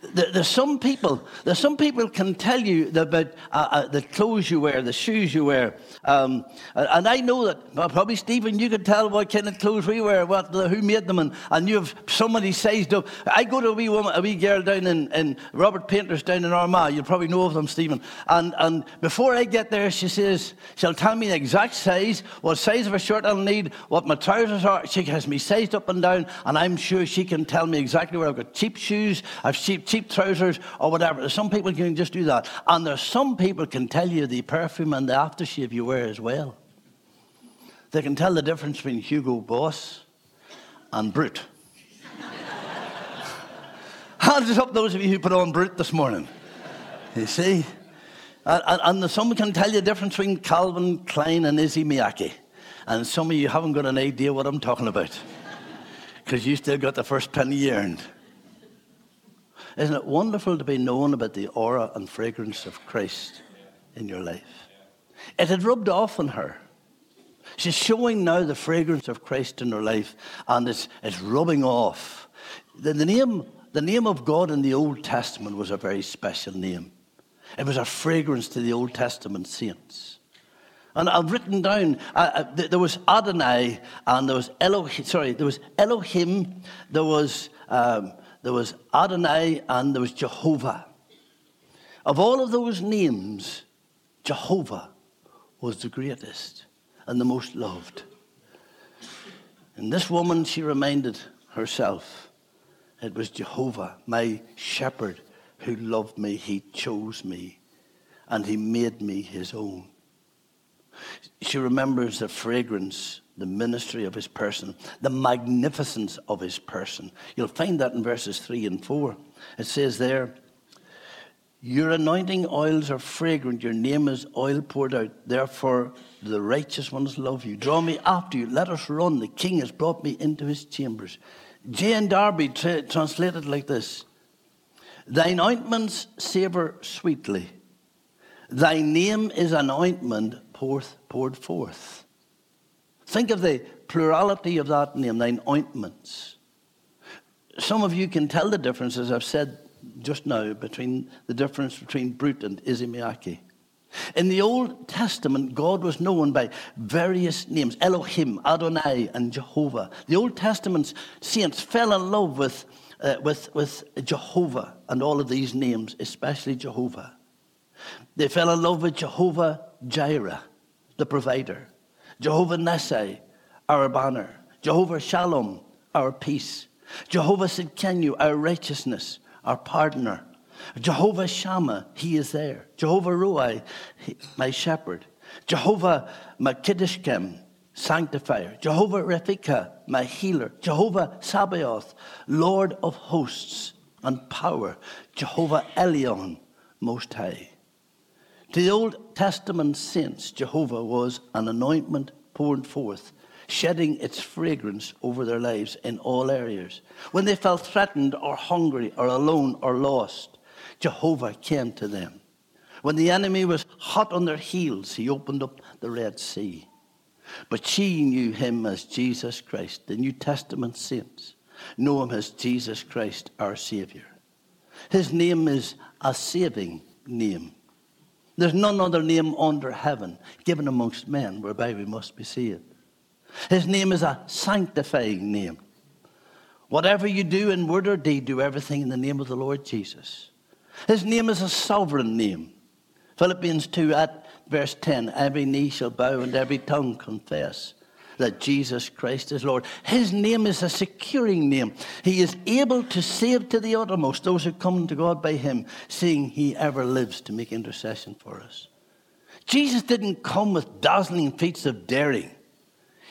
S1: There's some people. There's some people can tell you about uh, uh, the clothes you wear, the shoes you wear, um, and I know that. Well, probably Stephen, you could tell what kind of clothes we wear, what who made them, and, and you have somebody sized up. I go to a wee woman, a wee girl down in, in Robert Painter's down in Armagh. You probably know of them, Stephen. And and before I get there, she says she'll tell me the exact size, what size of a shirt I'll need, what my trousers are. She has me sized up and down, and I'm sure she can tell me exactly where I've got cheap shoes, I've cheap cheap trousers or whatever. Some people can just do that. And there's some people can tell you the perfume and the aftershave you wear as well. They can tell the difference between Hugo Boss and Brut. Hands up those of you who put on Brut this morning. You see? And, and some can tell you the difference between Calvin Klein and Issey Miyake. And some of you haven't got an idea what I'm talking about. Because you still got the first penny earned. Isn't it wonderful to be known about the aura and fragrance of Christ in your life? It had rubbed off on her. She's showing now the fragrance of Christ in her life, and it's, it's rubbing off. The, the, name, the name of God in the Old Testament was a very special name. It was a fragrance to the Old Testament saints. And I've written down, uh, uh, there was Adonai, and there was Elohim, sorry, there was Elohim, there was um, there was Adonai, and there was Jehovah. Of all of those names, Jehovah was the greatest and the most loved. And this woman, she reminded herself, it was Jehovah, my shepherd, who loved me. He chose me, and he made me his own. She remembers the fragrance the ministry of his person, the magnificence of his person. You'll find that in verses 3 and 4. It says there, Your anointing oils are fragrant, your name is oil poured out. Therefore, the righteous ones love you. Draw me after you, let us run. The king has brought me into his chambers. J.N. Darby tra- translated like this Thine ointments savour sweetly. Thy name is an ointment poured forth. Think of the plurality of that name, thine ointments. Some of you can tell the difference, as I've said just now, between the difference between Brut and Miyake. In the Old Testament, God was known by various names Elohim, Adonai, and Jehovah. The Old Testament saints fell in love with, uh, with, with Jehovah and all of these names, especially Jehovah. They fell in love with Jehovah Jireh, the provider. Jehovah Nissi, our banner. Jehovah Shalom, our peace. Jehovah Tsidkenu, our righteousness, our pardoner. Jehovah Shammah, he is there. Jehovah Roi, my shepherd. Jehovah Makidishkem, sanctifier. Jehovah Rephika, my healer. Jehovah Sabaoth, Lord of hosts and power. Jehovah Elyon, most high. To the Old Testament saints, Jehovah was an anointment poured forth, shedding its fragrance over their lives in all areas. When they felt threatened or hungry or alone or lost, Jehovah came to them. When the enemy was hot on their heels, he opened up the Red Sea. But she knew him as Jesus Christ. The New Testament saints know him as Jesus Christ, our Savior. His name is a saving name. There's none other name under heaven given amongst men whereby we must be saved. His name is a sanctifying name. Whatever you do in word or deed, do everything in the name of the Lord Jesus. His name is a sovereign name. Philippians 2 at verse 10 every knee shall bow and every tongue confess that Jesus Christ is Lord. His name is a securing name. He is able to save to the uttermost those who come to God by him, seeing he ever lives to make intercession for us. Jesus didn't come with dazzling feats of daring.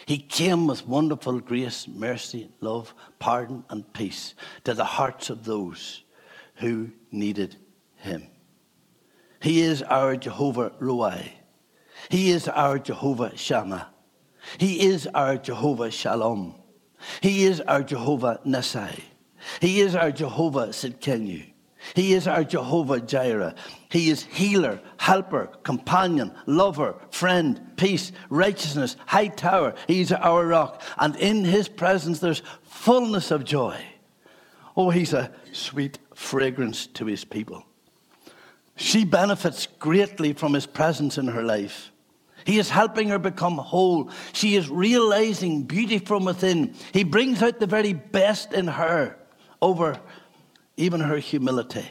S1: He came with wonderful grace, mercy, love, pardon, and peace to the hearts of those who needed him. He is our Jehovah Roi. He is our Jehovah Shammah. He is our Jehovah Shalom. He is our Jehovah Nissi. He is our Jehovah Tsidkenu. He is our Jehovah Jireh. He is healer, helper, companion, lover, friend, peace, righteousness, high tower. He is our rock. And in his presence there's fullness of joy. Oh, he's a sweet fragrance to his people. She benefits greatly from his presence in her life. He is helping her become whole. She is realizing beauty from within. He brings out the very best in her over even her humility.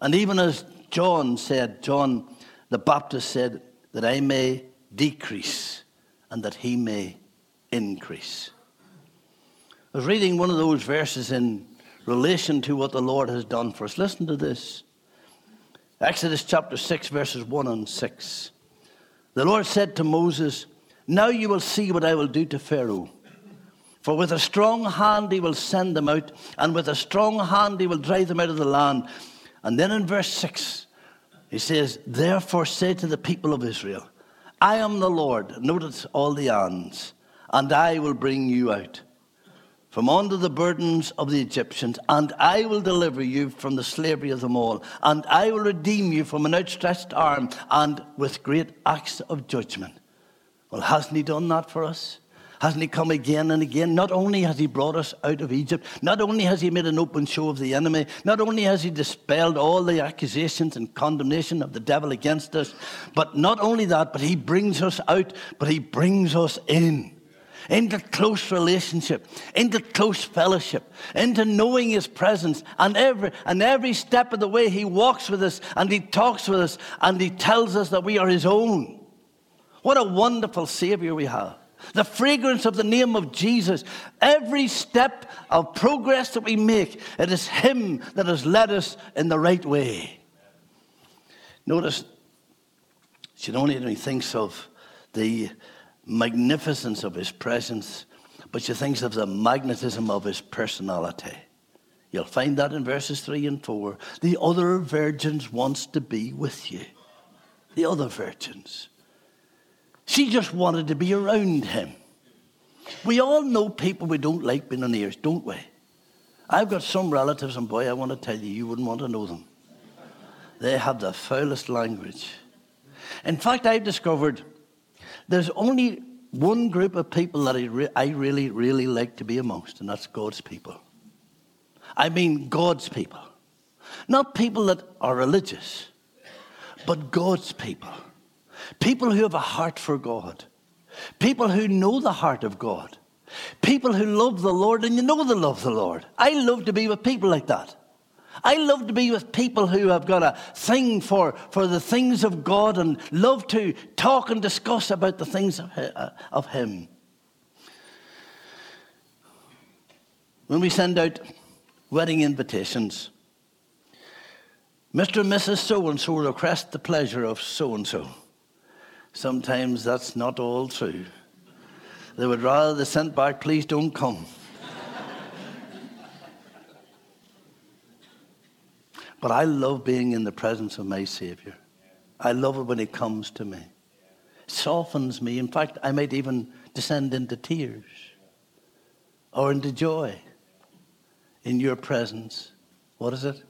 S1: And even as John said, John the Baptist said, that I may decrease and that he may increase. I was reading one of those verses in relation to what the Lord has done for us. Listen to this Exodus chapter 6, verses 1 and 6. The Lord said to Moses, Now you will see what I will do to Pharaoh. For with a strong hand he will send them out, and with a strong hand he will drive them out of the land. And then in verse 6, he says, Therefore say to the people of Israel, I am the Lord. Notice all the ands, and I will bring you out from under the burdens of the Egyptians, and I will deliver you from the slavery of them all, and I will redeem you from an outstretched arm and with great acts of judgment. Well, hasn't He done that for us? Hasn't He come again and again? Not only has He brought us out of Egypt, not only has He made an open show of the enemy, not only has He dispelled all the accusations and condemnation of the devil against us, but not only that, but He brings us out, but He brings us in into close relationship, into close fellowship, into knowing His presence. And every, and every step of the way, He walks with us and He talks with us and He tells us that we are His own. What a wonderful Savior we have. The fragrance of the name of Jesus. Every step of progress that we make, it is Him that has led us in the right way. Notice, she only thinks of the magnificence of his presence, but she thinks of the magnetism of his personality. You'll find that in verses 3 and 4. The other virgins wants to be with you. The other virgins. She just wanted to be around him. We all know people we don't like being in ears, don't we? I've got some relatives, and boy, I want to tell you, you wouldn't want to know them. They have the foulest language. In fact, I've discovered there's only one group of people that I, re- I really, really like to be amongst, and that's God's people. I mean, God's people. Not people that are religious, but God's people. People who have a heart for God. People who know the heart of God. People who love the Lord, and you know they love the Lord. I love to be with people like that. I love to be with people who have got a thing for, for the things of God and love to talk and discuss about the things of, uh, of Him. When we send out wedding invitations, Mr. and Mrs. So and so request the pleasure of so and so. Sometimes that's not all true. They would rather they sent back, please don't come. But I love being in the presence of my Savior. I love it when He comes to me. It softens me. In fact, I might even descend into tears or into joy in your presence. What is it?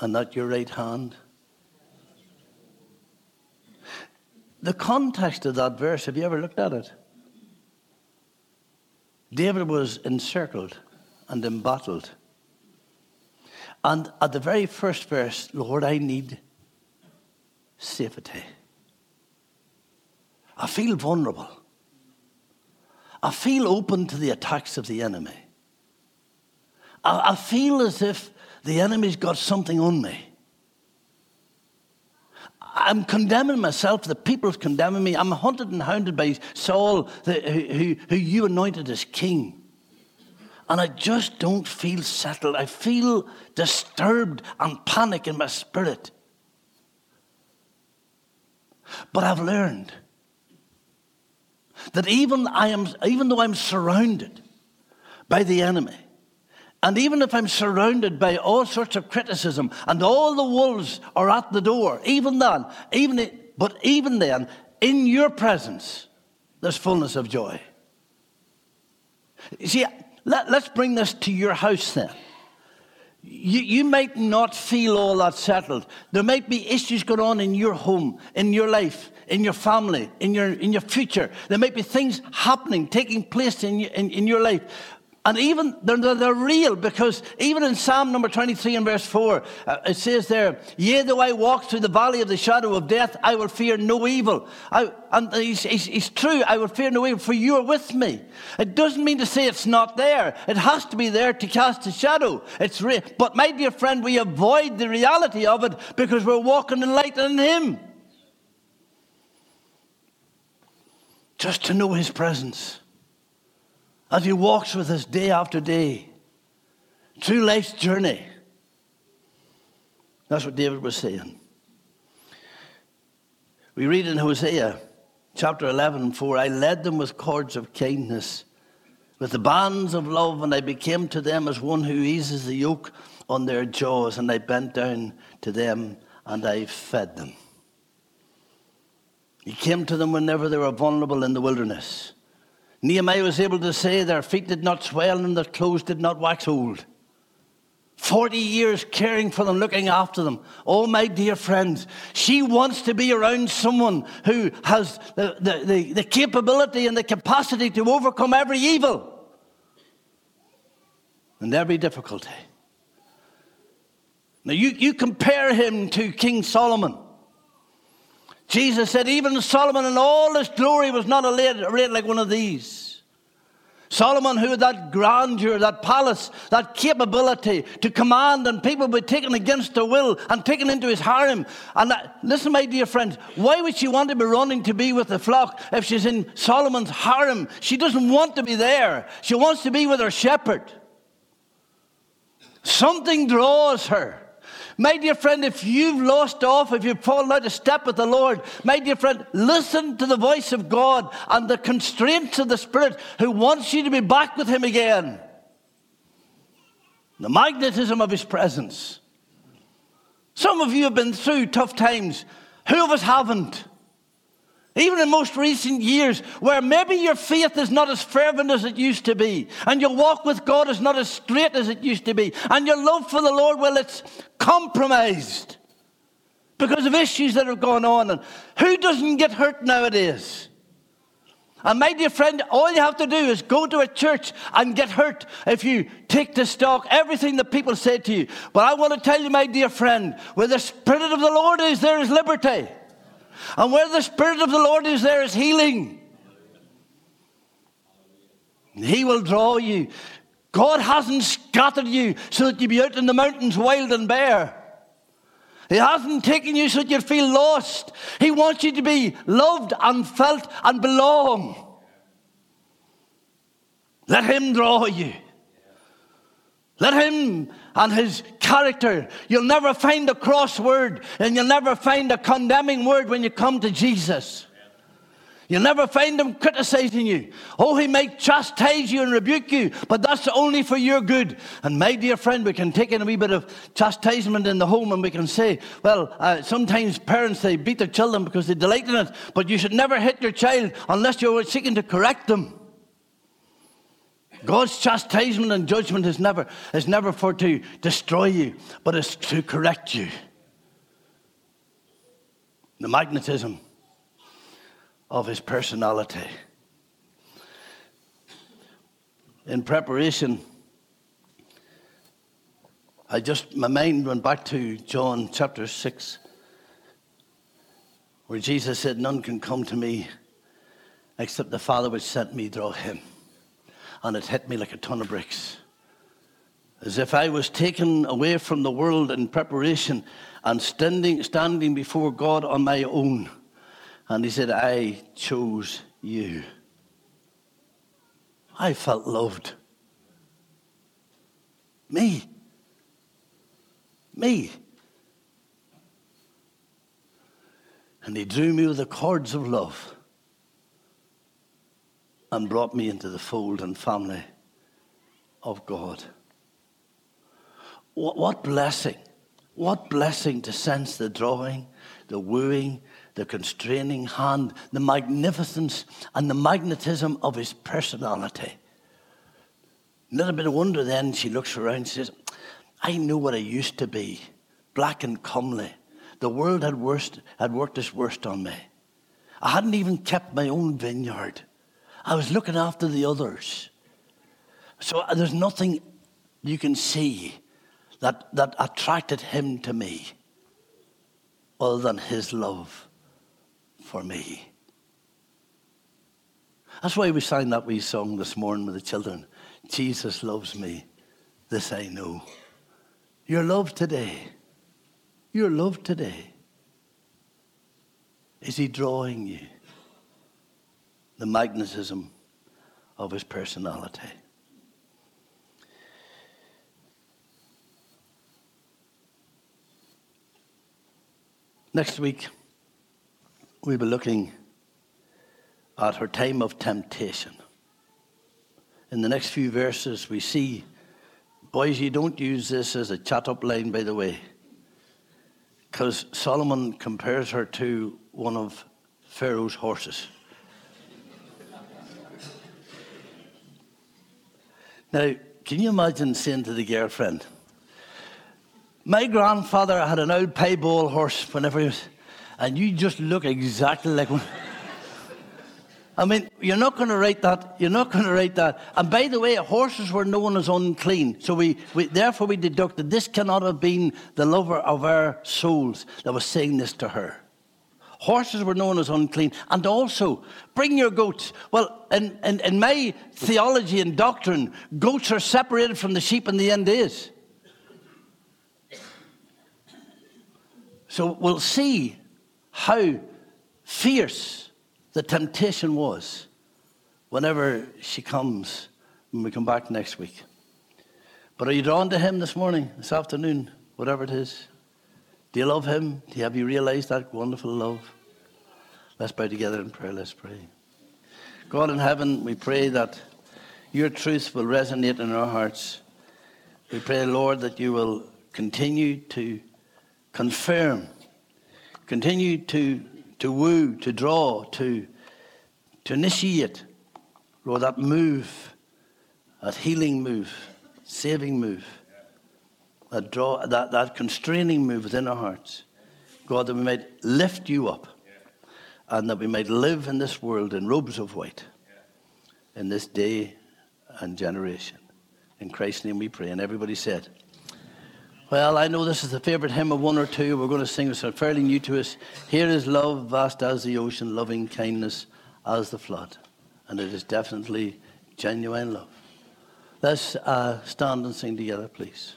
S1: And not your right hand. The context of that verse, have you ever looked at it? David was encircled and embattled and at the very first verse, Lord, I need safety. I feel vulnerable. I feel open to the attacks of the enemy. I, I feel as if the enemy's got something on me. I'm condemning myself. The people's condemning me. I'm hunted and hounded by Saul, the, who, who you anointed as king and I just don't feel settled. I feel disturbed and panic in my spirit. But I've learned that even, I am, even though I'm surrounded by the enemy, and even if I'm surrounded by all sorts of criticism and all the wolves are at the door, even then, even but even then, in your presence, there's fullness of joy. You see, let, us bring this to your house then. You, you might not feel all that settled. There might be issues going on in your home, in your life, in your family, in your, in your future. There might be things happening, taking place in, in, in your life. And even they're, they're, real because even in Psalm number 23 and verse 4, uh, it says there, Yea, though I walk through the valley of the shadow of death, I will fear no evil. I, and he's, he's, he's true, I will fear no evil, for you are with me. It doesn't mean to say it's not there. It has to be there to cast a shadow. It's real. But my dear friend, we avoid the reality of it because we're walking in light in Him. Just to know His presence as he walks with us day after day through life's journey. That's what David was saying. We read in Hosea chapter 11 4 I led them with cords of kindness, with the bands of love, and I became to them as one who eases the yoke on their jaws, and I bent down to them and I fed them. He came to them whenever they were vulnerable in the wilderness. Nehemiah was able to say their feet did not swell and their clothes did not wax old. 40 years caring for them, looking after them. Oh, my dear friends, she wants to be around someone who has the, the, the, the capability and the capacity to overcome every evil and every difficulty. Now, you, you compare him to King Solomon. Jesus said, even Solomon in all his glory was not arrayed like one of these. Solomon, who had that grandeur, that palace, that capability to command, and people be taken against their will and taken into his harem. And that, listen, my dear friends, why would she want to be running to be with the flock if she's in Solomon's harem? She doesn't want to be there. She wants to be with her shepherd. Something draws her. My dear friend, if you've lost off, if you've fallen out of step with the Lord, my dear friend, listen to the voice of God and the constraints of the Spirit who wants you to be back with Him again. The magnetism of His presence. Some of you have been through tough times. Who of us haven't? Even in most recent years, where maybe your faith is not as fervent as it used to be, and your walk with God is not as straight as it used to be, and your love for the Lord, well, it's compromised because of issues that have gone on. And who doesn't get hurt nowadays? And my dear friend, all you have to do is go to a church and get hurt if you take to stock everything that people say to you. But I want to tell you, my dear friend, where the Spirit of the Lord is, there is liberty. And where the Spirit of the Lord is, there is healing. He will draw you. God hasn't scattered you so that you be out in the mountains wild and bare. He hasn't taken you so that you feel lost. He wants you to be loved and felt and belong. Let Him draw you. Let Him and his character. You'll never find a cross word and you'll never find a condemning word when you come to Jesus. You'll never find him criticizing you. Oh, he may chastise you and rebuke you, but that's only for your good. And my dear friend, we can take in a wee bit of chastisement in the home and we can say, well, uh, sometimes parents, they beat their children because they delight in it, but you should never hit your child unless you're seeking to correct them. God's chastisement and judgment is never, is never for to destroy you, but it's to correct you. The magnetism of his personality. In preparation, I just, my mind went back to John chapter 6, where Jesus said, None can come to me except the Father which sent me draw him and it hit me like a ton of bricks. As if I was taken away from the world in preparation and standing, standing before God on my own. And He said, I chose you. I felt loved. Me. Me. And He drew me with the cords of love and brought me into the fold and family of God. What, what blessing! What blessing to sense the drawing, the wooing, the constraining hand, the magnificence and the magnetism of his personality. Not A little bit of wonder then she looks around and says, I know what I used to be, black and comely. The world had, worst, had worked its worst on me. I hadn't even kept my own vineyard. I was looking after the others. So uh, there's nothing you can see that, that attracted him to me other than his love for me. That's why we sang that wee song this morning with the children. Jesus loves me, this I know. Your love today. your love today. Is he drawing you? The magnetism of his personality. Next week, we'll be looking at her time of temptation. In the next few verses, we see, boys, you don't use this as a chat up line, by the way, because Solomon compares her to one of Pharaoh's horses. Now, can you imagine saying to the girlfriend, my grandfather had an old piebald horse whenever he was, and you just look exactly like one. I mean, you're not going to write that. You're not going to write that. And by the way, horses were known as unclean. So we, we, therefore, we deducted this cannot have been the lover of our souls that was saying this to her. Horses were known as unclean. And also, bring your goats. Well, in, in, in my theology and doctrine, goats are separated from the sheep in the end days. So we'll see how fierce the temptation was whenever she comes when we come back next week. But are you drawn to him this morning, this afternoon, whatever it is? Do you love him? Do you, have you realized that wonderful love? Let's bow together in prayer. Let's pray. God in heaven, we pray that your truth will resonate in our hearts. We pray, Lord, that you will continue to confirm, continue to, to woo, to draw, to, to initiate, Lord, that move, that healing move, saving move, that, draw, that, that constraining move within our hearts. God, that we might lift you up and that we might live in this world in robes of white in this day and generation. In Christ's name we pray. And everybody said, well, I know this is the favourite hymn of one or two. We're going to sing this fairly new to us. Here is love, vast as the ocean, loving kindness as the flood. And it is definitely genuine love. Let's uh, stand and sing together, please.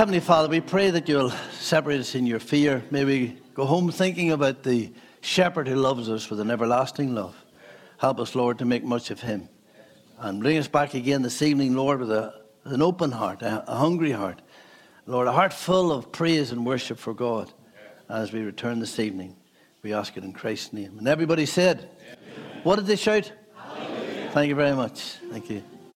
S1: Heavenly Father, we pray that you'll separate us in your fear. May we go home thinking about the shepherd who loves us with an everlasting love. Help us, Lord, to make much of him. And bring us back again this evening, Lord, with a, an open heart, a, a hungry heart. Lord, a heart full of praise and worship for God as we return this evening. We ask it in Christ's name. And everybody said, Amen. What did they shout? Hallelujah. Thank you very much. Thank you.